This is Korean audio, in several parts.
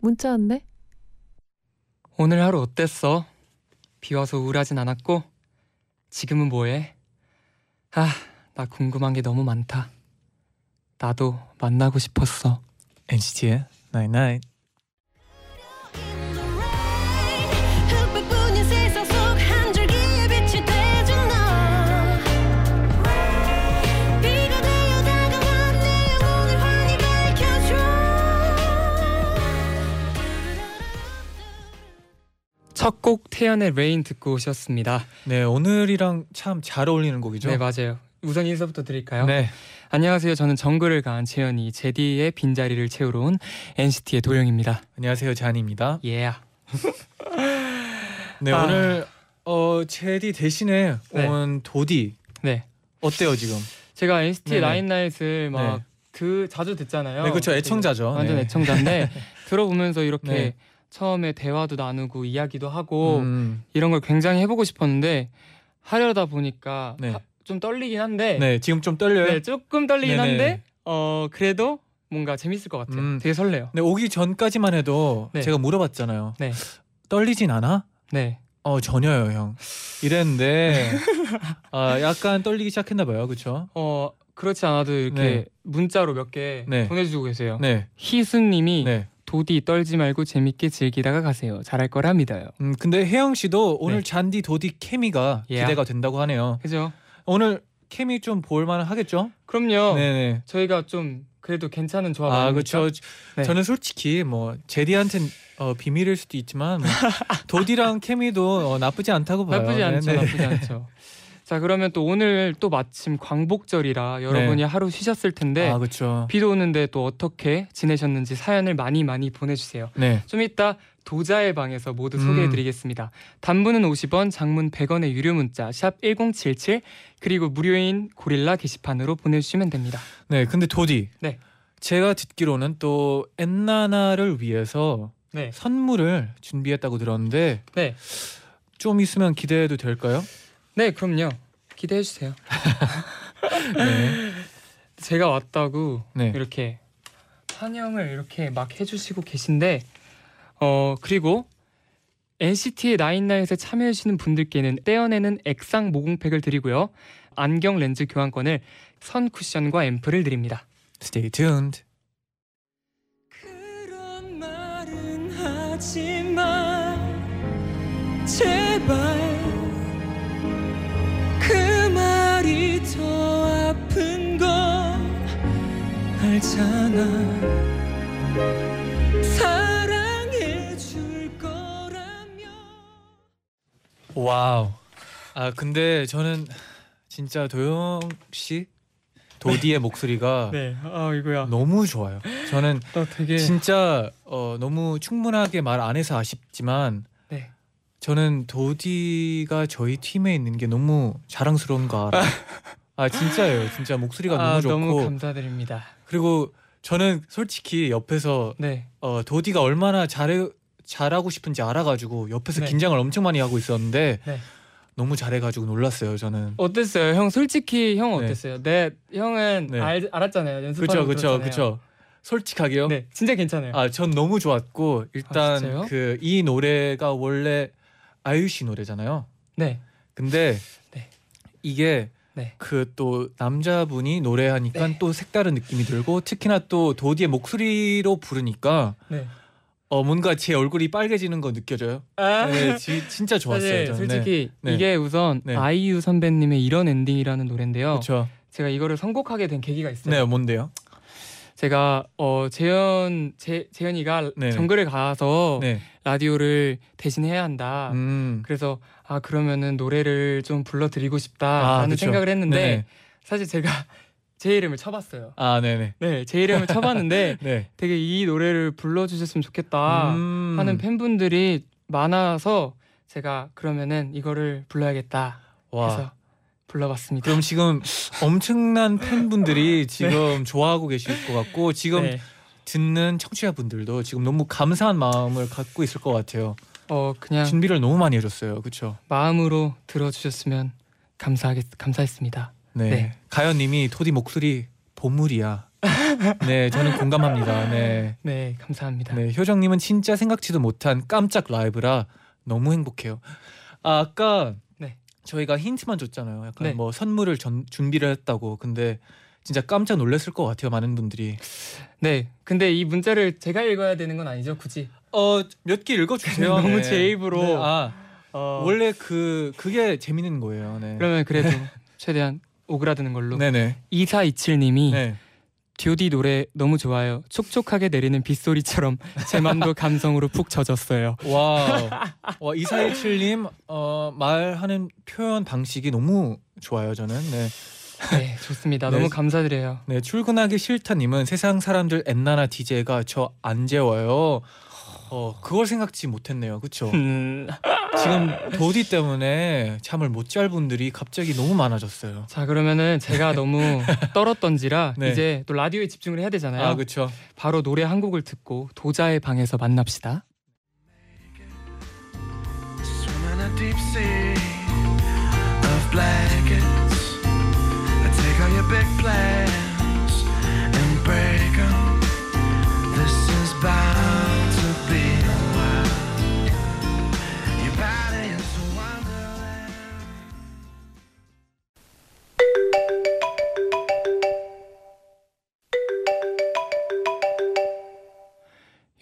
문자 왔네. 오늘 하루 어땠어? 비 와서 우울하진 않았고? 지금은 뭐해? 아, 나 궁금한 게 너무 많다. 나도 만나고 싶었어. NCT의 Night Night. 첫 곡 태연의 Rain 듣고 오셨습니다. 네 오늘이랑 참 잘 어울리는 곡이죠. 네, 맞아요. 우선 인사부터 드릴까요? 네. 안녕하세요. 저는 정글을 간 재현이 제디의 빈자리를 채우러 온 NCT의 도영입니다. 안녕하세요 쟈니입니다. 예. 네 아. 오늘 어 제디 대신에 네. 온 도디 네. 어때요 지금? 제가 NCT 네네. 라인나잇을 막 네. 그 자주 듣잖아요. 네 그렇죠 애청자죠. 완전 네. 애청자인데 들어보면서 이렇게 네. 처음에 대화도 나누고 이야기도 하고 음, 이런 걸 굉장히 해보고 싶었는데 하려다 보니까 네. 하- 좀 떨리긴 한데 네 지금 좀 떨려요. 네, 조금 떨리긴 네네. 한데 어 그래도 뭔가 재밌을 것 같아요. 음. 되게 설레요. 네 오기 전까지만 해도 네. 제가 물어봤잖아요. 네. 떨리진 않아? 네. 어 전혀요 형. 이랬는데 아 약간 떨리기 시작했나 봐요, 그렇죠? 어 그렇지 않아도 이렇게 네. 문자로 몇개 네. 보내주고 계세요. 네, 희승님이 네. 도디 떨지 말고 재밌게 즐기다가 가세요. 잘할 거라 믿어요. 음 근데 혜영 씨도 오늘 네. 잔디 도디 케미가 예. 기대가 된다고 하네요. 그죠? 오늘 케미 좀 볼만 하겠죠? 그럼요. 네네. 저희가 좀 그래도 괜찮은 조합 아? 그렇죠. 네. 저는 솔직히 뭐 제디한텐 어, 비밀일 수도 있지만 뭐 도디랑 케미도 어, 나쁘지 않다고 봐요. 나쁘지 않죠. 네네. 나쁘지 않죠. 자 그러면 또 오늘 또 마침 광복절이라 여러분이 하루 쉬셨을 텐데 아 그렇죠. 비도 오는데 또 어떻게 지내셨는지 사연을 많이 많이 보내주세요. 네. 좀 이따 도자의 방에서 모두 음. 소개해드리겠습니다. 단문은 50원, 장문 100원의 유료 문자 샵 #1077 그리고 무료인 고릴라 게시판으로 보내주시면 됩니다. 네. 근데 도디. 네. 제가 듣기로는 또 엔나나를 위해서 네, 선물을 준비했다고 들었는데 네, 좀 있으면 기대해도 될까요? 네, 그럼요. 기대해 주세요. 네. 제가 왔다고 네. 이렇게 환영을 이렇게 막 해주시고 계신데 어 그리고 NCT 나인나잇에 참여해주시는 분들께는 떼어내는 액상 모공팩을 드리고요 안경 렌즈 교환권을 선 쿠션과 앰플을 드립니다. Stay tuned. 그런 말은 하지 마 제발 더 아픈 거 알잖아 사랑해 줄 거라며 와우. 아 근데 저는 진짜 도영 씨 도디의 목소리가 네, 아 이거야. 너무 좋아요. 저는 나 되게 진짜 어, 너무 충분하게 말 안 해서 아쉽지만 네. 저는 도디가 저희 팀에 있는 게 너무 자랑스러운 거 알 아 진짜예요. 진짜 목소리가 아, 너무 좋고 너무 감사드립니다. 그리고 저는 솔직히 옆에서 네, 어, 도디가 얼마나 잘해 잘하고 싶은지 알아가지고 옆에서 네. 긴장을 엄청 많이 하고 있었는데 네. 너무 잘해가지고 놀랐어요. 저는. 어땠어요, 형? 솔직히 형 네. 어땠어요? 네, 형은 네. 알, 알았잖아요. 연습하는 그쵸 거 그쵸. 그쵸. 솔직하게요. 네, 진짜 괜찮아요. 아 전 너무 좋았고 아, 일단 진짜요? 그이 노래가 원래 아유 씨 노래잖아요. 네, 근데 네. 이게 네. 그또 남자분이 노래하니까 네. 또 색다른 느낌이 들고 특히나 또 도디의 목소리로 부르니까 네. 어 뭔가 제 얼굴이 빨개지는 거 느껴져요. 아, 네, 지, 진짜 좋았어요. 사실 저는. 솔직히 네. 이게 우선 네. 아이유 선배님의 이런 엔딩이라는 노래인데요. 그렇죠. 제가 이거를 선곡하게 된 계기가 있어요. 네, 뭔데요? 제가 어 재현 재 재현이가 네. 정글에 가서 네. 라디오를 대신 해야 한다. 음. 그래서 아 그러면은 노래를 좀 불러드리고 싶다라는 그쵸. 생각을 했는데 네. 사실 제가 제 이름을 쳐봤어요. 아, 네네. 네, 제 이름을 쳐봤는데 네. 되게 이 노래를 불러주셨으면 좋겠다 음. 하는 팬분들이 많아서 제가 그러면은 이거를 불러야겠다 와. 해서 불러봤습니다. 그럼 지금 엄청난 팬분들이 지금 좋아하고 계실 것 같고 지금 네. 듣는 청취자분들도 지금 너무 감사한 마음을 갖고 있을 것 같아요. 어 그냥 준비를 너무 많이 해줬어요. 그렇죠? 마음으로 들어주셨으면 감사하겠 감사했습니다. 네. 네. 가연님이 토디 목소리 보물이야. 네, 저는 공감합니다. 네. 네, 감사합니다. 네, 효정님은 진짜 생각지도 못한 깜짝 라이브라 너무 행복해요. 아, 아까 네. 저희가 힌트만 줬잖아요. 약간 네. 뭐 선물을 전, 준비를 했다고. 근데 진짜 깜짝 놀랐을 것 같아요. 많은 분들이. 네, 근데 이 문자를 제가 읽어야 되는 건 아니죠, 굳이. 어, 몇 개 읽어주세요. 너무 제 입으로. 네, 아, 어, 원래 그 그게 재밌는 거예요. 네. 그러면 그래도 최대한 오그라드는 걸로. 네네. 2427님이 네. 도디 노래 너무 좋아요. 촉촉하게 내리는 빗소리처럼 제 맘도 감성으로 푹 젖었어요. Wow. 와, 2417님 어, 말하는 표현 방식이 너무 좋아요. 저는. 네. 네, 좋습니다. 네. 너무 감사드려요. 네, 출근하기 싫다님은 세상 사람들 엔나나 DJ가 저 안 재워요. 어, 그걸 생각지 못했네요. 그렇죠? 음, 지금 도디 때문에 잠을 못 잘 분들이 갑자기 너무 많아졌어요. 자 그러면은 제가 너무 떨었던지라 네. 이제 또 라디오에 집중을 해야 되잖아요. 아, 그렇죠. 바로 노래 한 곡을 듣고 도자의 방에서 만납시다.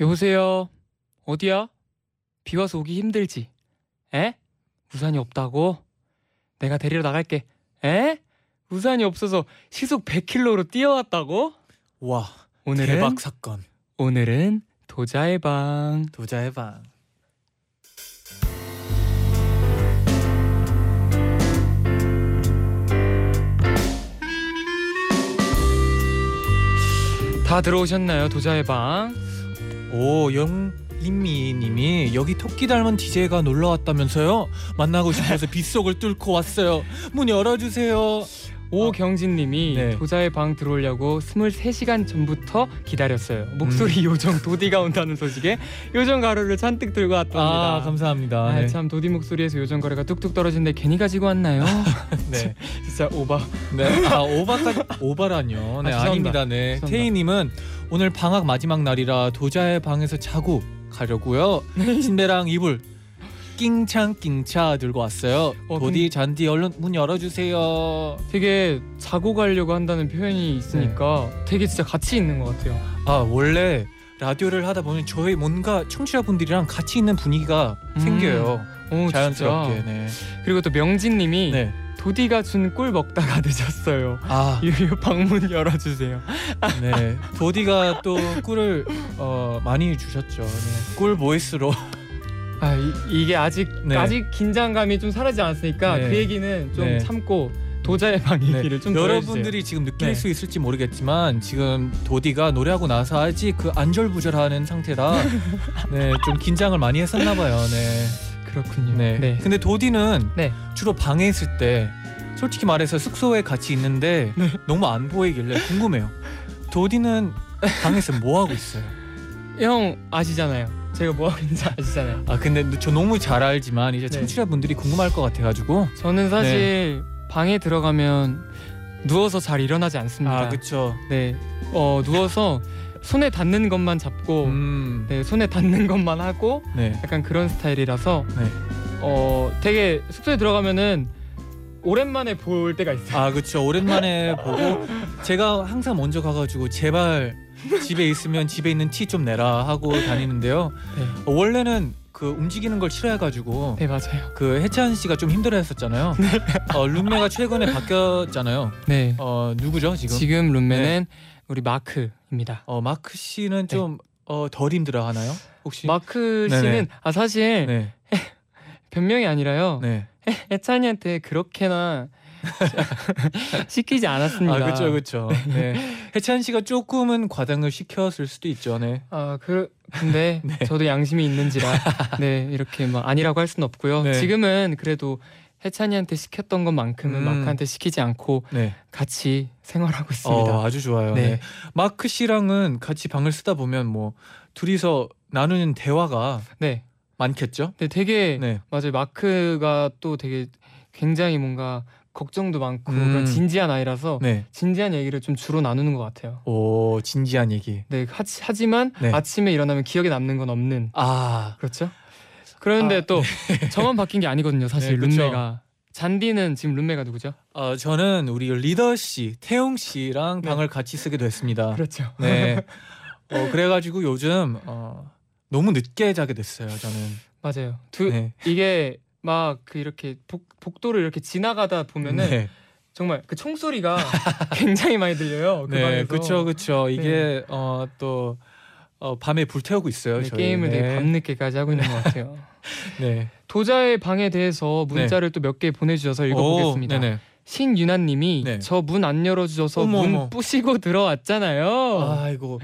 여보세요. 어디야? 비 와서 오기 힘들지. 에? 우산이 없다고? 내가 데리러 나갈게. 에? 우산이 없어서 시속 100km로 뛰어왔다고? 와, 오늘은 대박 사건. 오늘은 도자의 방. 도자의 방. 다 들어오셨나요? 도자의 방. 오, 영림미 님이 여기 토끼 닮은 DJ가 놀러 왔다면서요? 만나고 싶어서 빗속을 뚫고 왔어요. 문 열어 주세요. 오경진 님이 네. 도자의 방 들어오려고 23시간 전부터 기다렸어요. 목소리 요정 도디가 온다는 소식에 요정 가루를 잔뜩 들고 왔답니다. 아, 감사합니다. 아, 네. 참 도디 목소리에서 요정 가루가 뚝뚝 떨어지는데 괜히 가지고 왔나요? 네. 진짜 오바. 네. 아, 오바까지 오바라뇨. 네, 아. 아닙니다. 네. 죄송합니다. 태희 님은 오늘 방학 마지막 날이라 도자의 방에서 자고 가려고요. 네. 침대랑 이불 낑창 낑차 들고 왔어요. 어, 도디 잔디 얼른 문 열어 주세요. 되게 자고 가려고 한다는 표현이 있으니까 네. 되게 진짜 같이 있는 것 같아요. 아, 원래 라디오를 하다 보면 저희 뭔가 청취자분들이랑 같이 있는 분위기가 음. 생겨요. 오, 자연스럽게. 네. 그리고 또 명진님이 네. 도디가 준 꿀 먹다가 늦었어요. 아, 유유 방문 열어주세요. 네. 도디가 또 꿀을 어, 많이 주셨죠. 네. 꿀 보이스로. 아 이, 게 아직 네. 아직 긴장감이 좀 사라지지 않았으니까 네. 그 얘기는 좀 네. 참고 도자의 방 네. 얘기를 좀더 해주세요. 여러분들이 지금 느낄 네. 수 있을지 모르겠지만 지금 도디가 노래하고 나서 아직 그 안절부절하는 상태라 네, 좀 긴장을 많이 했었나 봐요. 네. 그렇군요. 네. 네. 근데 도디는 네. 주로 방에 있을 때 솔직히 말해서 숙소에 같이 있는데 네. 너무 안 보이길래 궁금해요. 도디는 방에서 뭐 하고 있어요? 형 아시잖아요. 제가 뭐 하고 있는지 아시잖아요. 아 근데 저 너무 잘 알지만 이제 네. 청취자 분들이 궁금할 것 같아가지고 저는 사실 방에 들어가면 누워서 잘 일어나지 않습니다. 아 그쵸. 네. 어 누워서 손에 닿는 것만 잡고 음, 네 손에 닿는 것만 하고 네. 약간 그런 스타일이라서 네. 어 되게 숙소에 들어가면은 오랜만에 볼 때가 있어요. 아 그쵸. 오랜만에 보고 제가 항상 먼저 가가지고 제발 집에 있으면 집에 있는 티 좀 내라 하고 다니는데요. 네. 어, 원래는 그 움직이는 걸 싫어해가지고 네 맞아요. 그 해찬 씨가 좀 힘들어했었잖아요. 어, 룸메가 최근에 바뀌었잖아요. 네. 어 누구죠 지금? 지금 룸메는 우리 마크입니다. 어 마크 씨는 좀 어, 덜 힘들어 하나요? 혹시? 마크 네네. 씨는 아 사실 네. 변명이 아니라요. 네. 해찬이한테 그렇게나 시키지 않았습니다. 아 그렇죠 그렇죠. 네. 해찬 씨가 조금은 과장을 시켰을 수도 있죠. 네. 아, 그 근데 네. 저도 양심이 있는지라 네 이렇게 막 아니라고 할 수는 없고요. 네. 지금은 그래도 해찬이한테 시켰던 것만큼은 음. 마크한테 시키지 않고 네. 같이 생활하고 있습니다. 어, 아주 좋아요. 네. 네. 마크 씨랑은 같이 방을 쓰다 보면 뭐 둘이서 나누는 대화가 네, 많겠죠. 네, 되게 네. 맞아요. 마크가 또 되게 굉장히 뭔가 걱정도 많고 음. 그런 진지한 아이라서 네. 진지한 얘기를 좀 주로 나누는 것 같아요. 오 진지한 얘기. 네, 하, 하지만 네. 아침에 일어나면 기억에 남는 건 없는 아 그렇죠. 그런데 아, 또 저만 바뀐 게 아니거든요. 사실 네. 룸메가 잔디는 지금 룸메가 누구죠? 어, 저는 우리 리더 씨 태용 씨랑 네. 방을 같이 쓰게 됐습니다. 그렇죠. 네. 어, 그래가지고 요즘 어, 너무 늦게 자게 됐어요. 저는. 맞아요. 두 네. 이게 막 그 이렇게 복, 복도를 이렇게 지나가다 보면은 네. 정말 그 총소리가 굉장히 많이 들려요. 그 네, 그렇죠, 그렇죠. 이게 어, 또 어, 밤에 불태우고 있어요. 네, 저희. 게임을 네. 되게 밤늦게까지 하고 있는 것 같아요. 네. 도자의 방에 대해서 문자를 또 몇 개 보내주셔서 읽어보겠습니다. 오, 네네. 신유나님이 네. 저문 안 열어주셔서 어머, 문 어머. 부시고 들어왔잖아요. 아이고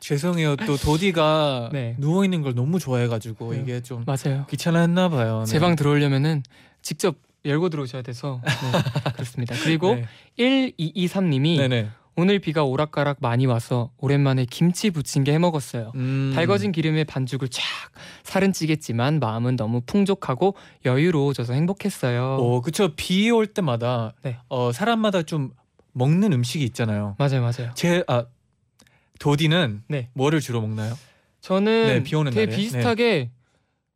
죄송해요. 또 도디가 네. 누워 있는 걸 너무 좋아해가지고 네. 이게 좀 맞아요. 귀찮아했나 봐요. 제 방 들어오려면은 직접 열고 들어오셔야 돼서 네, 그렇습니다. 그리고 네. 1223님이 네네. 오늘 비가 오락가락 많이 와서 오랜만에 김치 부침개 해 먹었어요. 음. 달궈진 기름에 반죽을 쫙 살은 찌겠지만 마음은 너무 풍족하고 여유로워져서 행복했어요. 오, 그쵸. 비 올 때마다 네. 어, 사람마다 좀 먹는 음식이 있잖아요. 맞아요, 맞아요. 제 아 도디는 네. 뭐를 주로 먹나요? 저는 네, 비 오는 되게 날에. 비슷하게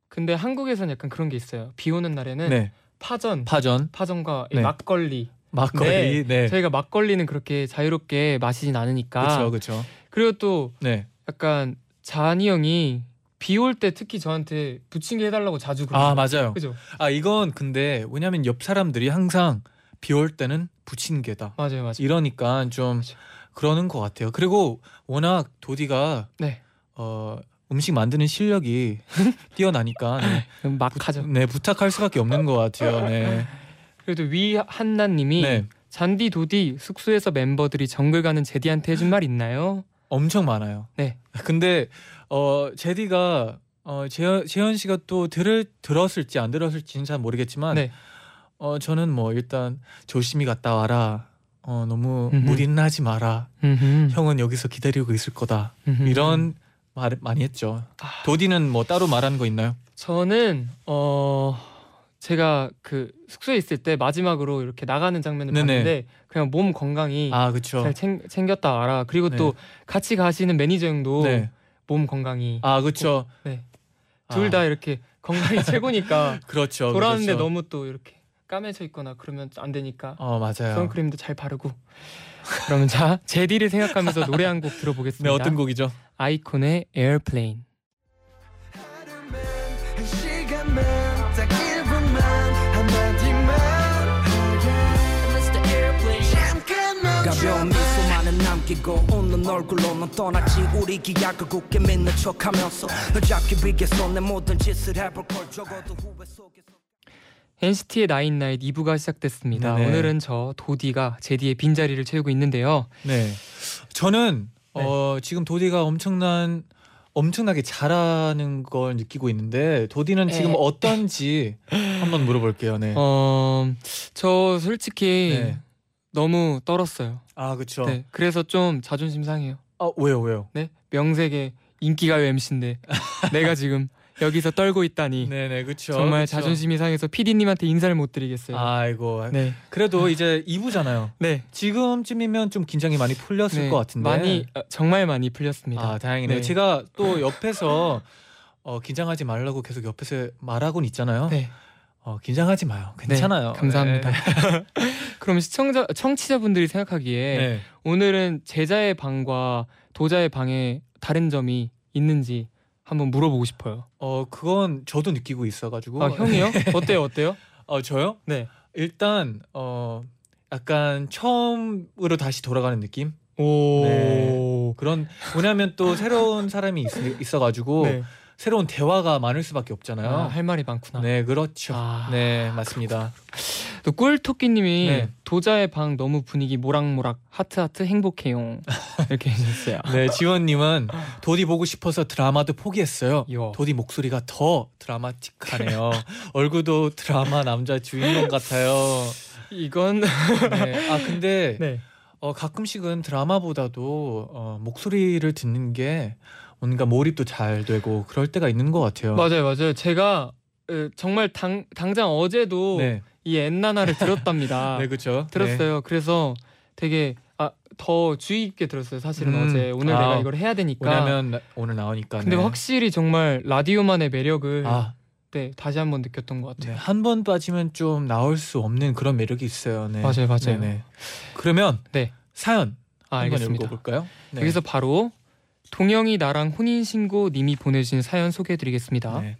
근데 한국에서는 약간 그런 게 있어요. 비 오는 날에는 네. 파전, 파전, 파전과 이 네. 막걸리. 막걸리. 네. 저희가 막걸리는 그렇게 자유롭게 마시진 않으니까. 그렇죠, 그렇죠. 그리고 또 네. 약간 자니 형이 비 올 때 특히 저한테 부침개 해달라고 자주 그러요 아 맞아요. 그죠? 아 이건 근데 왜냐면 옆 사람들이 항상 비 올 때는 부침개다. 맞아요, 맞아요. 이러니까 좀 맞아. 그러는 것 같아요. 그리고 워낙 도디가 네, 어, 음식 만드는 실력이 뛰어나니까 네, 막 하죠. 네 부탁할 수밖에 없는 것 같아요. 네. 그래도 위 한나님이 네. 잔디 도디 숙소에서 멤버들이 정글 가는 제디한테 해준 말 있나요? 엄청 많아요. 네. 근데 어 제디가 어 재현, 재현 씨가 또 들을 들었을지 안 들었을지는 잘 모르겠지만 네, 어 저는 뭐 일단 조심히 갔다 와라. 어 너무 음흠. 무리나지 마라. 음흠, 형은 여기서 기다리고 있을 거다. 음흠. 이런 말 많이 했죠. 아. 도디는 뭐 따로 말하는 거 있나요? 저는 어 제가 그 숙소에 있을 때 마지막으로 이렇게 나가는 장면을 네네. 봤는데 그냥 몸 건강이 아 그렇죠. 잘 챙, 챙겼다 알아. 그리고 네. 또 같이 가시는 매니저 형도 네. 몸 건강이 아 그렇죠. 네. 둘 아, 다 이렇게 건강이 최고니까 그렇죠. 돌아왔는데 그렇죠. 너무 또 이렇게 까매져 있거나 그러면 안 되니까 어 맞아요. 선크림도 잘 바르고 그러면 자 제디를 생각하면서 노래 한곡네 들어보겠습니다. 어떤 곡이죠? 아이콘의 Airplane. 가벼운 미소만은 남기고 웃는 얼굴로 넌 떠났지 우리 기약을 굳게 믿는 척하면서 널 잡기 위해서 내 모든 짓을 해볼 걸 적어도 후회 속에서 NCT의 나인나잇 2부가 시작됐습니다. 네네. 오늘은 저 도디가 제디의 빈자리를 채우고 있는데요. 네. 저는 네. 어 지금 도디가 엄청난 엄청나게 잘하는 걸 느끼고 있는데 도디는 지금 에. 어떤지 한번 물어볼게요. 네. 어, 저 솔직히 네. 너무 떨었어요. 아 그렇죠. 네, 그래서 좀 자존심 상해요. 아 왜요 왜요? 네, 명색의 인기가요 MC인데 내가 지금 여기서 떨고 있다니 네네 그렇죠. 정말 그쵸. 자존심이 상해서 PD님한테 인사를 못 드리겠어요. 아이고. 네, 그래도 이제 2부잖아요. 네, 지금쯤이면 좀 긴장이 많이 풀렸을 네, 것 같은데. 많이 어, 정말 많이 풀렸습니다. 아 다행이네요. 네. 제가 또 옆에서 어, 긴장하지 말라고 계속 옆에서 말하곤 있잖아요. 네, 어, 긴장하지 마요. 네, 괜찮아요. 감사합니다. 네. 그럼 시청자 청취자분들이 생각하기에 네. 오늘은 제자의 방과 도자의 방에 다른 점이 있는지 한번 물어보고 싶어요. 어 그건 저도 느끼고 있어가지고. 아 형이요? 어때요? 어때요? 어 저요? 네. 일단 어 약간 처음으로 다시 돌아가는 느낌? 오. 네. 그런 왜냐하면 또 새로운 사람이 있, 있어가지고 네. 새로운 대화가 많을 수밖에 없잖아요. 아, 할 말이 많구나. 네 그렇죠. 아, 네 맞습니다. 또 꿀토끼님이 네. 도자의 방 너무 분위기 모락모락 하트 하트 행복해요 이렇게 해주셨어요. 네, 지원님은 도디 보고 싶어서 드라마도 포기했어요. 요. 도디 목소리가 더 드라마틱하네요. 얼굴도 드라마 남자 주인공 같아요. 이건 네. 아 근데 네 어, 가끔씩은 드라마보다도 어, 목소리를 듣는 게 뭔가 몰입도 잘 되고 그럴 때가 있는 것 같아요. 맞아요 맞아요 제가 에, 정말 당 당장 어제도 네, 이 엔나나를 들었답니다. 네 그렇죠. 들었어요. 그래서 되게 아, 더 주의 깊게 들었어요. 사실은 음. 어제 오늘 아, 내가 이걸 해야 네. 되니까. 왜냐면 나- 오늘 나오니까. 근데 네. 확실히 정말 라디오만의 매력을 아, 네, 다시 한번 느꼈던 것 네. 같아요. 한번 빠지면 좀 나올 수 없는 그런 매력이 있어요. 네. 맞아요, 맞아요. 네, 네. 그러면 네. 사연 아, 한번 알겠습니다. 읽어볼까요? 네. 여기서 바로 동영이 나랑 혼인 신고 님이 보내주신 사연 소개해드리겠습니다. 네.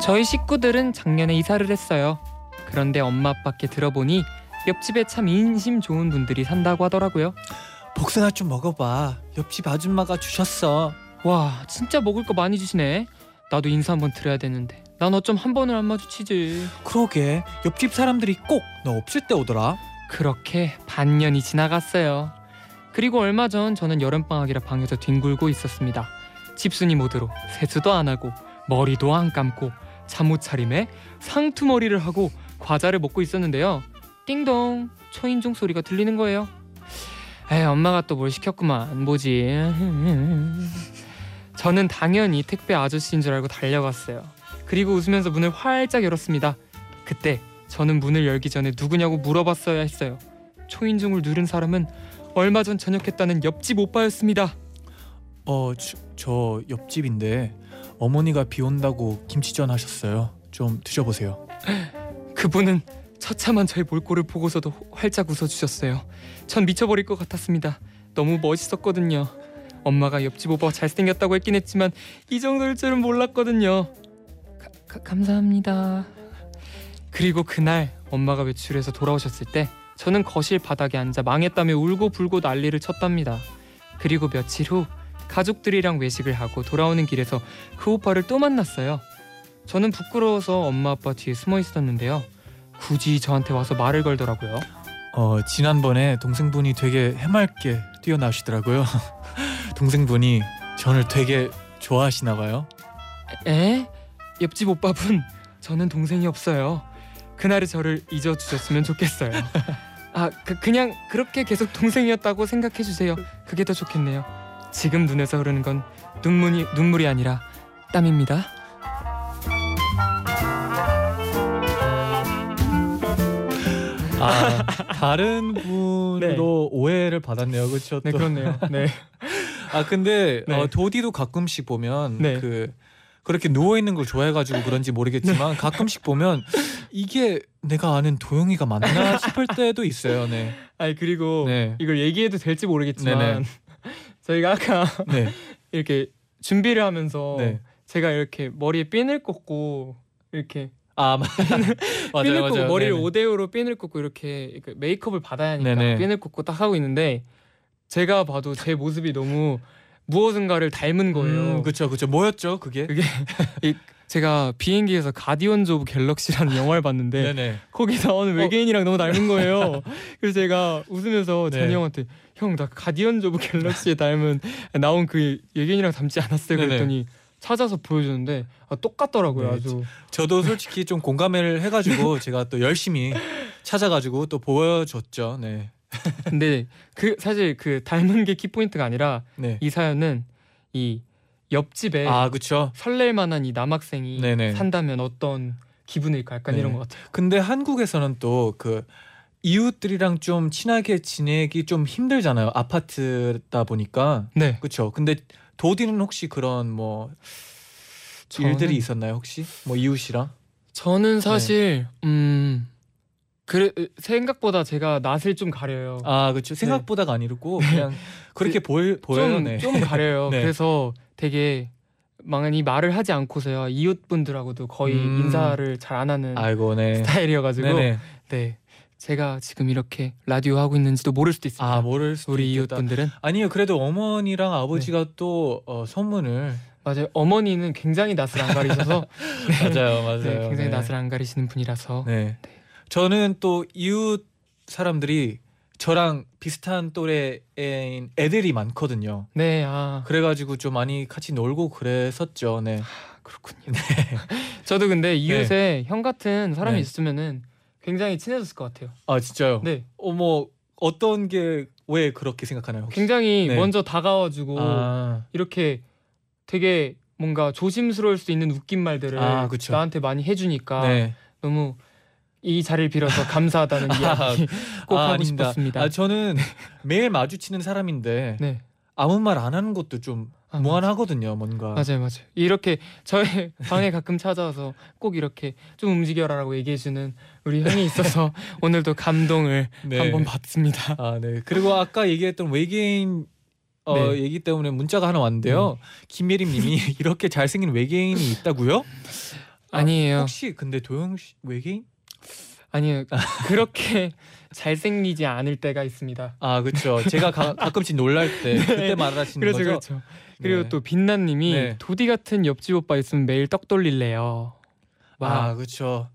저희 식구들은 작년에 이사를 했어요. 그런데 엄마 아빠께 들어보니 옆집에 참 인심 좋은 분들이 산다고 하더라고요. 복숭아 좀 먹어봐. 옆집 아줌마가 주셨어. 와 진짜 먹을 거 많이 주시네. 나도 인사 한번 드려야 되는데 난 어쩜 한 번을 안 마주치지. 그러게 옆집 사람들이 꼭 너 없을 때 오더라. 그렇게 반년이 지나갔어요. 그리고 얼마 전 저는 여름방학이라 방에서 뒹굴고 있었습니다. 집순이 모드로 세수도 안 하고 머리도 안 감고 잠옷 차림에 상투머리를 하고 과자를 먹고 있었는데요. 띵동 초인종 소리가 들리는 거예요. 에 엄마가 또 뭘 시켰구만 뭐지? 저는 당연히 택배 아저씨인 줄 알고 달려갔어요. 그리고 웃으면서 문을 활짝 열었습니다. 그때 저는 문을 열기 전에 누구냐고 물어봤어야 했어요. 초인종을 누른 사람은 얼마 전 전역했다는 옆집 오빠였습니다. 어, 저, 저 옆집인데 어머니가 비 온다고 김치전 하셨어요. 좀 드셔보세요. 그분은 처참한 저의 몰골을 보고서도 활짝 웃어주셨어요. 전 미쳐버릴 것 같았습니다. 너무 멋있었거든요. 엄마가 옆집 오빠가 잘생겼다고 했긴 했지만 이 정도일 줄은 몰랐거든요. 가- 가- 감사합니다. 그리고 그날 엄마가 외출해서 돌아오셨을 때 저는 거실 바닥에 앉아 망했다며 울고 불고 난리를 쳤답니다. 그리고 며칠 후 가족들이랑 외식을 하고 돌아오는 길에서 그 오빠를 또 만났어요. 저는 부끄러워서 엄마 아빠 뒤에 숨어 있었는데요. 굳이 저한테 와서 말을 걸더라고요. 어, 지난번에 동생분이 되게 해맑게 뛰어나시더라고요. 동생분이 저를 되게 좋아하시나 봐요. 에? 옆집 오빠분 저는 동생이 없어요. 그날의 저를 잊어주셨으면 좋겠어요. 아 그, 그냥 그렇게 계속 동생이었다고 생각해 주세요. 그게 더 좋겠네요. 지금 눈에서 흐르는 건 눈물이 눈물이 아니라 땀입니다. 아, 다른 분으로 오해를 받았네요. 그렇죠? 네 또. 그렇네요. 네. 아 근데 네. 어, 도디도 가끔씩 보면 네. 그 그렇게 누워 있는 걸 좋아해가지고 그런지 모르겠지만 가끔씩 보면 이게 내가 아는 도영이가 맞나 싶을 때도 있어요. 네, 아니 그리고 네, 이걸 얘기해도 될지 모르겠지만 네네. 저희가 아까 네, 이렇게 준비를 하면서 네. 제가 이렇게 머리에 핀을 꽂고 이렇게 아 맞- 핀을 맞아요, 꽂고 맞아요. 머리를 네네. 오데오로 핀을 꽂고 이렇게 그 메이크업을 받아야 하니까 네네. 핀을 꽂고 딱 하고 있는데 제가 봐도 제 모습이 너무 무엇인가를 닮은 거예요. 음, 그쵸, 그쵸. 뭐였죠, 그게? 그게 이, 제가 비행기에서 Guardians of Galaxy라는 영화를 봤는데 네네. 거기 나오는 외계인이랑 너무 닮은 거예요. 그래서 제가 웃으면서 네. 쟈니 형한테 형 나 Guardians of Galaxy에 닮은 나온 그 외계인이랑 닮지 않았어요. 그랬더니 찾아서 보여주는데 아, 똑같더라고요. 네, 아주. 저도 솔직히 좀 공감을 해가지고 제가 또 열심히 찾아가지고 또 보여줬죠. 네, 근데 그 사실 그 닮은 게 키포인트가 아니라 네. 이 사연은 이 옆집에 아 그쵸. 설렐 만한 이 남학생이 네네. 산다면 어떤 기분일까 약간 네. 이런 것 같아요. 근데 한국에서는 또 그 이웃들이랑 좀 친하게 지내기 좀 힘들잖아요. 아파트다 보니까. 네. 그렇죠. 근데 도디는 혹시 그런 뭐 일들이 있었나요? 혹시 뭐 이웃이랑? 저는 사실 네. 음 그래 생각보다 제가 낯을 좀 가려요. 아 그렇죠. 생각보다가 아니고 그냥 그렇게 보여 보여요. 네. 좀, 네. 좀 가려요. 네. 그래서 되게 많이 말을 하지 않고서야 이웃분들하고도 거의 음. 인사를 잘 안 하는 아이고 네. 스타일이어가지고 네네. 네 제가 지금 이렇게 라디오 하고 있는지도 모를 수도 있습니다. 아 모를 수도 우리 있겠다. 이웃분들은 아니요. 그래도 어머니랑 아버지가 또 어, 선물을 네. 맞아요. 어머니는 굉장히 낯을 안 가리셔서 맞아요, 맞아요. 네, 굉장히 네. 낯을 안 가리시는 분이라서 네. 저는 또 이웃 사람들이 저랑 비슷한 또래인 애들이 많거든요. 네, 아 그래가지고 좀 많이 같이 놀고 그랬었죠. 네. 그렇군요. 저도 근데 이웃에 형 같은 사람이 네. 있으면은 굉장히 친해졌을 것 같아요. 아 진짜요? 네, 어머 어떤 게 왜 그렇게 생각하나요? 혹시? 굉장히 네. 먼저 다가와주고 아, 이렇게 되게 뭔가 조심스러울 수 있는 웃긴 말들을 아, 그쵸. 나한테 많이 해주니까 네. 너무 이 자리를 빌어서 감사하다는 이야기 꼭 아, 하고 아닙니다. 싶었습니다. 아 저는 매일 마주치는 사람인데 네, 아무 말 안 하는 것도 좀 아, 무한하거든요. 뭔가. 맞아요, 맞아요. 이렇게 저의 방에 가끔 찾아와서 꼭 이렇게 좀 움직여라라고 얘기해주는 우리 형이 있어서 오늘도 감동을 네. 한번 받습니다. 아 네. 그리고 아까 얘기했던 외계인 어, 네. 음. 얘기 때문에 문자가 하나 왔는데요. 김예림님이 이렇게 잘생긴 외계인이 있다고요? 아, 아니에요, 혹시 근데 도영 씨 외계인? 아니에요. 그렇게 잘생기지 않을 때가 있습니다. 아 그렇죠. 제가 가, 가 끔씩 놀랄 때 그때 말하시는 그렇죠, 거죠. 그렇죠. 그리고 네. 또 빛나님이 네. 도디 같은 옆집 오빠 있으면 매일 떡 돌릴래요. 와, 아 그렇죠.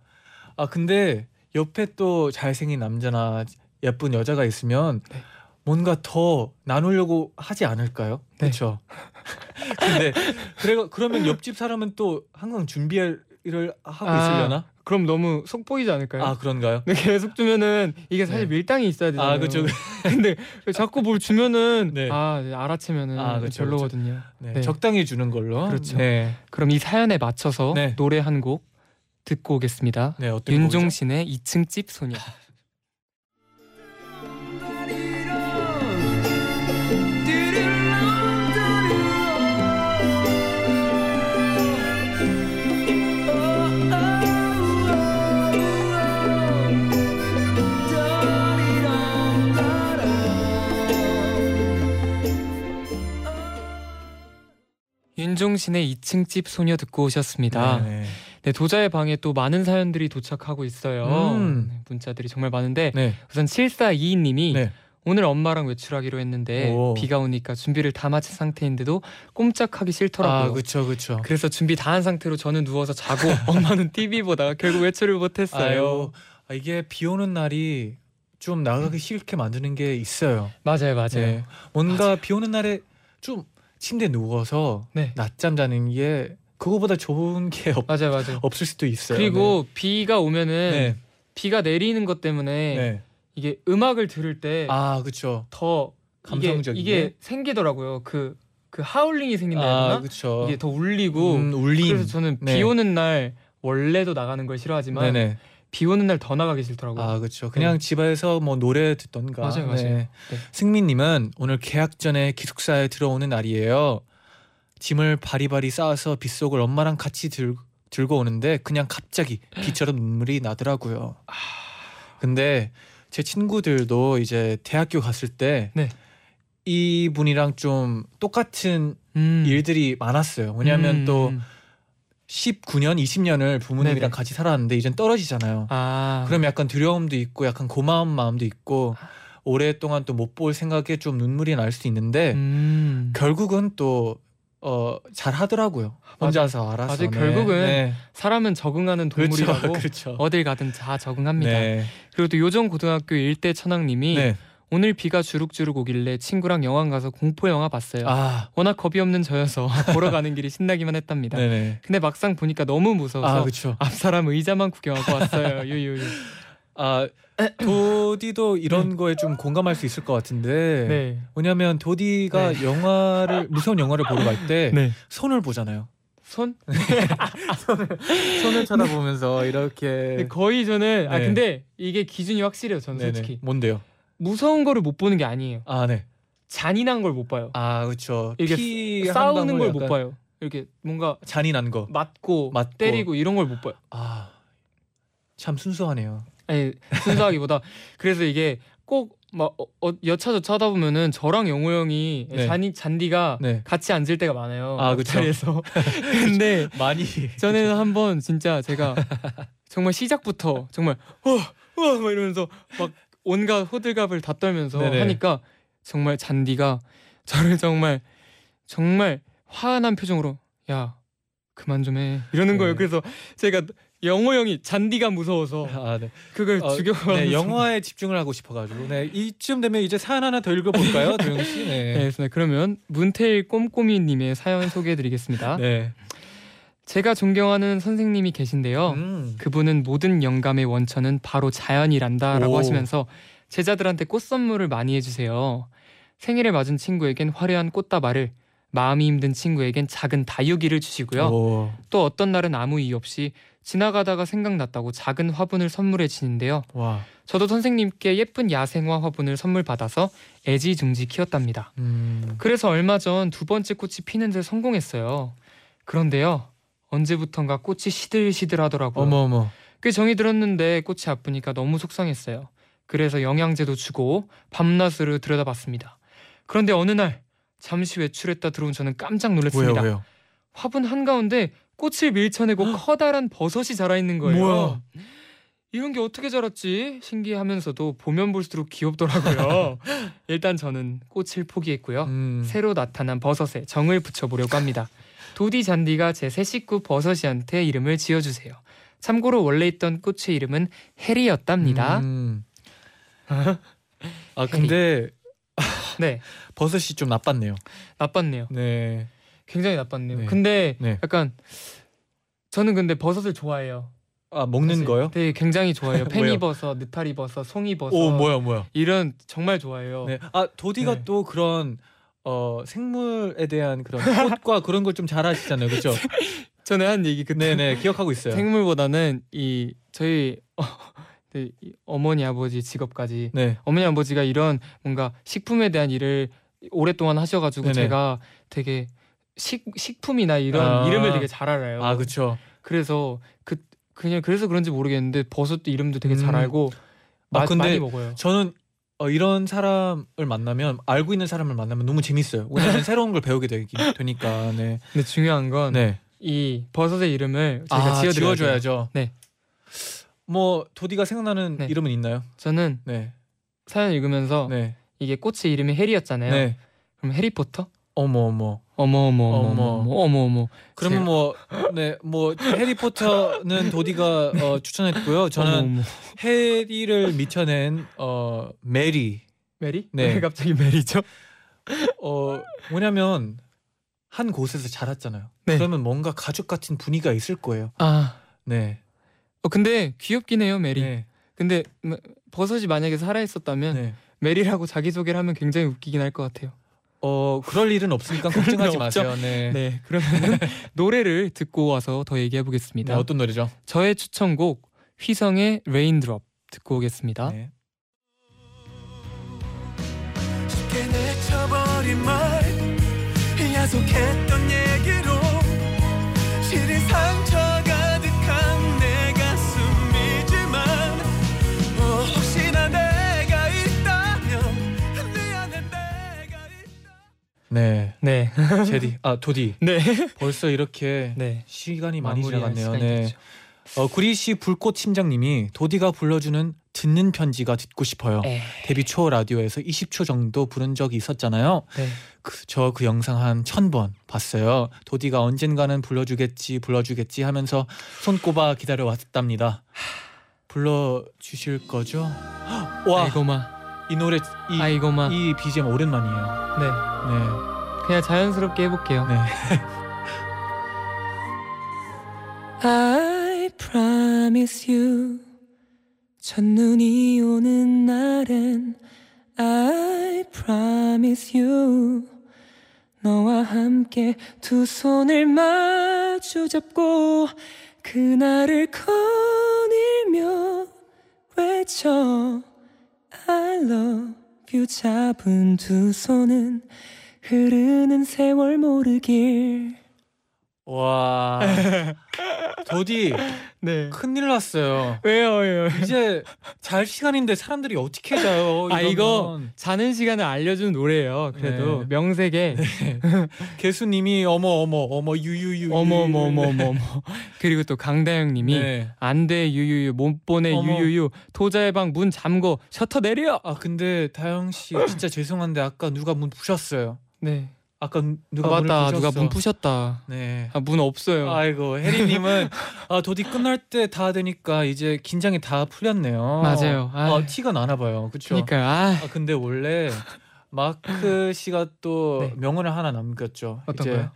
아 근데 옆에 또 잘생긴 남자나 예쁜 여자가 있으면 네. 뭔가 더 나누려고 하지 않을까요? 네. 그렇죠. 근데 그래 그러면 옆집 사람은 또 항상 준비 를 하고 아, 있으려나? 그럼 너무 속 보이지 않을까요? 아 그런가요? 근데 계속 주면은 이게 사실 네. 밀당이 있어야 되잖아요. 아 그렇죠. 근데 자꾸 뭘 주면은 네. 아 알아채면은 아, 그쵸, 별로거든요. 네, 네. 적당히 주는 걸로. 그렇죠. 네. 그럼 이 사연에 맞춰서 네. 노래 한 곡 듣고 오겠습니다. 네? 윤종신의 2층 집 소녀. 윤종신의 2층 집 소녀 듣고 오셨습니다. 네. 네, 도자의 방에 또 많은 사연들이 도착하고 있어요. 음. 네, 문자들이 정말 많은데 네. 우선 7422님이 네. 오늘 엄마랑 외출하기로 했는데 오. 비가 오니까 준비를 다 마친 상태인데도 꼼짝하기 싫더라고요. 아 그렇죠 그렇죠. 그래서 준비 다 한 상태로 저는 누워서 자고 엄마는 TV 보다가 결국 외출을 못했어요. 아, 이게 비 오는 날이 좀 나가기 싫게 만드는 게 있어요. 맞아요, 맞아요. 네. 뭔가 비 오는 날에 좀 침대에 누워서 네. 낮잠 자는 게 그거보다 좋은 게 없, 맞아요, 맞아요. 없을 수도 있어요. 그리고 비가 오면은 네. 비가 내리는 것 때문에 네. 네. 이게 음악을 들을 때아 그렇죠. 더 이게, 감성적이게? 이게 생기더라고요. 그 그 하울링이 생긴다 해야 아 되나? 그렇죠. 이게 더 울리고 음, 울림. 그래서 저는 네. 비 오는 날 원래도 나가는 걸 싫어하지만 네네. 비 오는 날 더 나가기 싫더라고요. 아 그렇죠. 그냥 집에서 뭐 노래 듣던가. 맞아요, 맞아요. 네. 승민님은 오늘 계약 전에 기숙사에 들어오는 날이에요. 짐을 바리바리 쌓아서 빗속을 엄마랑 같이 들, 들고 오는데 그냥 갑자기 비처럼 눈물이 나더라고요. 아. 근데 제 친구들도 이제 대학교 갔을 때 네. 이분이랑 좀 똑같은 음. 일들이 많았어요. 왜냐하면 음. 또 19년, 20년을 부모님이랑 네네. 같이 살았는데 이젠 떨어지잖아요. 아 그럼 약간 두려움도 있고 약간 고마운 마음도 있고 오랫동안 또 못 볼 생각에 좀 눈물이 날 수 있는데 음. 결국은 또 어, 잘 하더라고요. 혼자서 알아서. 맞아요. 결국은 네. 사람은 적응하는 그렇죠. 동물이라고 그렇죠. 어딜 가든 다 적응합니다. 네. 그리고 또 요정 고등학교 일대 천학님이 네. 오늘 비가 주룩주룩 오길래 친구랑 영화 가서 공포 영화 봤어요. 아, 워낙 겁이 없는 저여서 보러 가는 길이 신나기만 했답니다. 네네. 근데 막상 보니까 너무 무서워서 아. 앞 사람 의자만 구경하고 왔어요. 유유유. 아, 도디도 이런 거에 좀 공감할 수 있을 것 같은데. 네. 왜냐면 도디가 영화를 무서운 영화를 보러 갈때 네. 손을 보잖아요. 손? 손을 쳐다보면서 이렇게 거의 저는 아 네. 근데 이게 기준이 확실해요. 저는 네네. 솔직히 뭔데요? 무서운 거를 못 보는 게 아니에요. 아, 네. 잔인한 걸 못 봐요. 아, 그렇죠. 이게 피 싸우는 한걸못 봐요. 이렇게 뭔가 잔인한 거. 맞고, 맞고. 때리고 이런 걸 못 봐요. 아, 참 순수하네요. 아니 순수하기보다 그래서 이게 꼭 막 어, 어, 여차저차 하다 보면은 저랑 영호 형이 네. 잔이 잔디가 네. 같이 앉을 때가 많아요. 아, 그쵸. 자리에서. 근데 많이 전에는 한 번 진짜 제가 정말 시작부터 정말 어어막 이러면서 막 온갖 호들갑을 다 떨면서 네네. 하니까 정말 잔디가 저를 정말 정말 화난 표정으로 야 그만 좀 해 이러는 네. 거예요. 그래서 제가 영호 형이 잔디가 무서워서 아, 네. 그걸 어, 죽여. 네, 영화에 집중을 하고 싶어가지고 네, 이쯤 되면 이제 사연 하나 더 읽어볼까요, 도영 씨? 네, 네. 그러면 문태일 꼼꼼이님의 사연 소개해드리겠습니다. 네. 제가 존경하는 선생님이 계신데요. 음. 그분은 모든 영감의 원천은 바로 자연이란다라고 오. 하시면서 제자들한테 꽃 선물을 많이 해주세요. 생일을 맞은 친구에겐 화려한 꽃다발을 마음이 힘든 친구에겐 작은 다육이를 주시고요. 오. 또 어떤 날은 아무 이유 없이 지나가다가 생각났다고 작은 화분을 선물해 주는데요. 와. 저도 선생님께 예쁜 야생화 화분을 선물 받아서 애지중지 키웠답니다. 음. 그래서 얼마 전 두 번째 꽃이 피는 데 성공했어요. 그런데요. 언제부턴가 꽃이 시들시들하더라고요. 어머 어머. 꽤 정이 들었는데 꽃이 아프니까 너무 속상했어요. 그래서 영양제도 주고 밤낮으로 들여다봤습니다. 그런데 어느 날 잠시 외출했다 들어온 저는 깜짝 왜요 놀랐습니다. 왜요? 화분 한가운데 꽃을 밀쳐내고 커다란 버섯이 자라 있는 거예요. 뭐야? 이런 게 어떻게 자랐지? 신기하면서도 보면 볼수록 귀엽더라고요. 일단 저는 꽃을 포기했고요. 음. 새로 나타난 버섯에 정을 붙여보려고 합니다. 도디 잔디가 제 새 식구 버섯이한테 이름을 지어주세요. 참고로 원래 있던 꽃의 이름은 해리였답니다. 음. 아 근데 네, 버섯이 좀 나빴네요. 나빴네요. 네. 굉장히 나빴네요. 네. 근데 네. 약간 저는 근데 버섯을 좋아해요. 아 먹는 사실. 거요? 네, 굉장히 좋아해요. 팽이버섯, 느타리버섯, 송이버섯 오 뭐야 뭐야. 이런 정말 좋아해요. 네. 아 도디가 네. 또 그런 어 생물에 대한 그런 꽃과 그런 걸 좀 잘하시잖아요, 그렇죠? 전에 한 얘기 그때 네네 기억하고 있어요. 생물보다는 이 저희 어, 네, 이 어머니 아버지 직업까지 네. 어머니 아버지가 이런 뭔가 식품에 대한 일을 오랫동안 하셔가지고 네네. 제가 되게 식 식품이나 이런 아. 이름을 되게 잘 알아요. 아 그렇죠. 그래서 그 그냥 그래서 그런지 모르겠는데 버섯도 이름도 되게 잘 음. 알고 아, 마, 근데 많이 먹어요. 저는 어, 이런 사람을 만나면 알고 있는 사람을 만나면 너무 재밌어요. 왜냐면 새로운 걸 배우게 되기, 되니까. 네. 근데 중요한 건 이 네. 버섯의 이름을 저희가 아, 지어드려야. 지어줘야죠. 네. 뭐 도디가 생각나는 네. 이름은 있나요? 저는 네. 사연 읽으면서 네. 이게 꽃의 이름이 해리였잖아요. 네. 그럼 해리포터? 어머 어머. 어머 어머 어머 어머. 어머 어머 어머. 그러면 제- 뭐 네, 뭐 해리포터는 도디가 어, 추천했고요. 저는 어머, 어머. 해리를 미쳐낸 어 메리. 메리? 네. 왜 갑자기 메리죠? 어 뭐냐면 한 곳에서 자랐잖아요. 네. 그러면 뭔가 가족 같은 분위기가 있을 거예요. 아, 네. 어, 근데 귀엽긴 해요 메리. 네. 근데 뭐, 버섯이 만약에 살아 있었다면 네. 메리라고 자기 소개를 하면 굉장히 웃기긴 할 것 같아요. 어 그럴 일은 없으니까 걱정하지. 마세요. 네. 네, 그러면 노래를 듣고 와서 더 얘기해 네, 보겠습니다. 어떤 노래죠? 저의 추천곡 휘성의 Raindrop 듣고 오겠습니다. 네. 쉽게 내쳐버린 말 야속했던 얘기로 시린 상처 네. 네, 제디. 아 도디. 네, 벌써 이렇게 네. 시간이 많이 마무리할 지나갔네요. 시간이 네. 됐죠. 어 구리시 불꽃 팀장님이 도디가 불러주는 듣는 편지가 듣고 싶어요. 에, 데뷔 초 라디오에서 20초 정도 부른 적이 있었잖아요. 네. 저그 영상 한 천 번 봤어요. 도디가 언젠가는 불러주겠지 불러주겠지 하면서 손꼽아 기다려 왔답니다. 불러 주실 거죠? 와, 아이고마, 이 노래 이, 아이고마. 이 BGM 오랜만이에요. 네, 네, 그냥 자연스럽게 해볼게요. 네. I promise you 첫눈이 오는 날엔 I promise you 너와 함께 두 손을 마주 잡고 그날을 거닐며 외쳐 I love you. 잡은 두 손은 흐르는 세월 모르길 와, 도디 네 큰일 났어요. 왜요 왜요 이제 잘 시간인데 사람들이 어떻게 자요? 아, 이거 이러면. 자는 시간을 알려주는 노래예요. 그래도 네. 명색에 개수님이 어머 어머 어머 유유유 어머 어머 어머 어머 어머 그리고 또 강다영님이 네. 안돼 유유유 못 보내 어머. 유유유 토자의 방 문 잠궈 셔터 내려. 아 근데 다영 씨 진짜 죄송한데 아까 누가 문 부셨어요. 네 아까 누가 아, 문을 맞다. 부셨어. 누가 문 부셨다. 네. 아, 문 없어요. 아이고 혜리님은 아, 도디 끝날 때 다 되니까 이제 긴장이 다 풀렸네요. 맞아요. 아. 어, 티가 나나 봐요. 그렇죠. 그러니까 아, 아 근데 원래 마크 씨가 또 네. 명언을 하나 남겼죠. 어떤 이제 거요?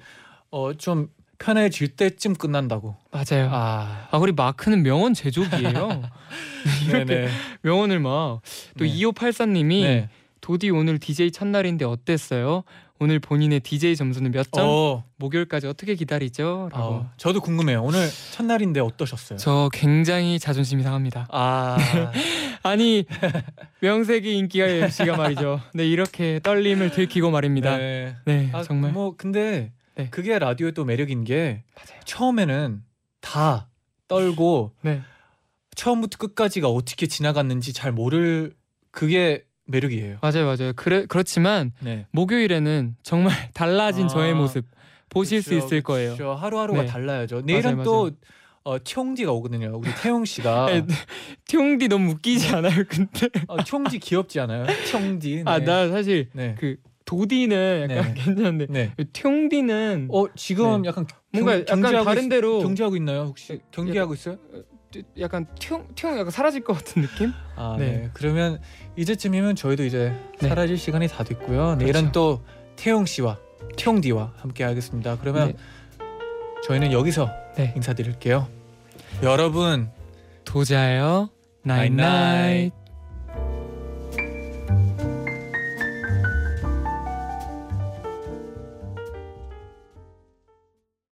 어좀 편해질 때쯤 끝난다고. 맞아요. 아, 아, 우리 마크는 명언 제조기예요. 네네. 명언을 막 또 네. 2584님이 네. 도디 오늘 DJ 첫날인데 어땠어요? 오늘 본인의 DJ 점수는 몇 점? 어, 목요일까지 어떻게 기다리죠? 라고. 어, 저도 궁금해요. 오늘 첫날인데 어떠셨어요? 저 굉장히 자존심이 상합니다. 아, 아니 명색이 인기가 MC가 말이죠. 네 이렇게 떨림을 들키고 말입니다. 네, 네. 아, 정말 뭐 근데 네. 그게 라디오의 또 매력인 게 맞아요. 처음에는 다 떨고 네 처음부터 끝까지가 어떻게 지나갔는지 잘 모를 그게 매력이에요. 맞아요 맞아요. 그래 그렇지만 네. 목요일에는 정말 달라진 아, 저의 모습 보실 수 그쵸, 있을 거예요. 그쵸. 하루하루가 네. 달라야죠. 내일은 맞아요, 또 어, 티용디가 오거든요. 우리 태용 씨가 네, 티용디 너무 웃기지 않아요? 근데 어, 티용디 귀엽지 않아요? 티용디. 네. 아나 사실 네. 그 도디는 약간 네. 괜찮은데 네. 티용디는 어 지금 네. 약간 뭔가 경- 약간 경제하고 다른 있- 데로 경제하고 있나요? 혹시 경기하고 있어요? 약간 튀용 튀용 약간 사라질 것 같은 느낌? 아, 네. 네. 그러면 이제쯤이면 저희도 이제 네. 사라질 시간이 다 됐고요. 내일은 또 태용 씨와 티용디와 함께 하겠습니다. 그러면 네. 저희는 여기서 네. 인사드릴게요. 여러분 도자요 나잇나잇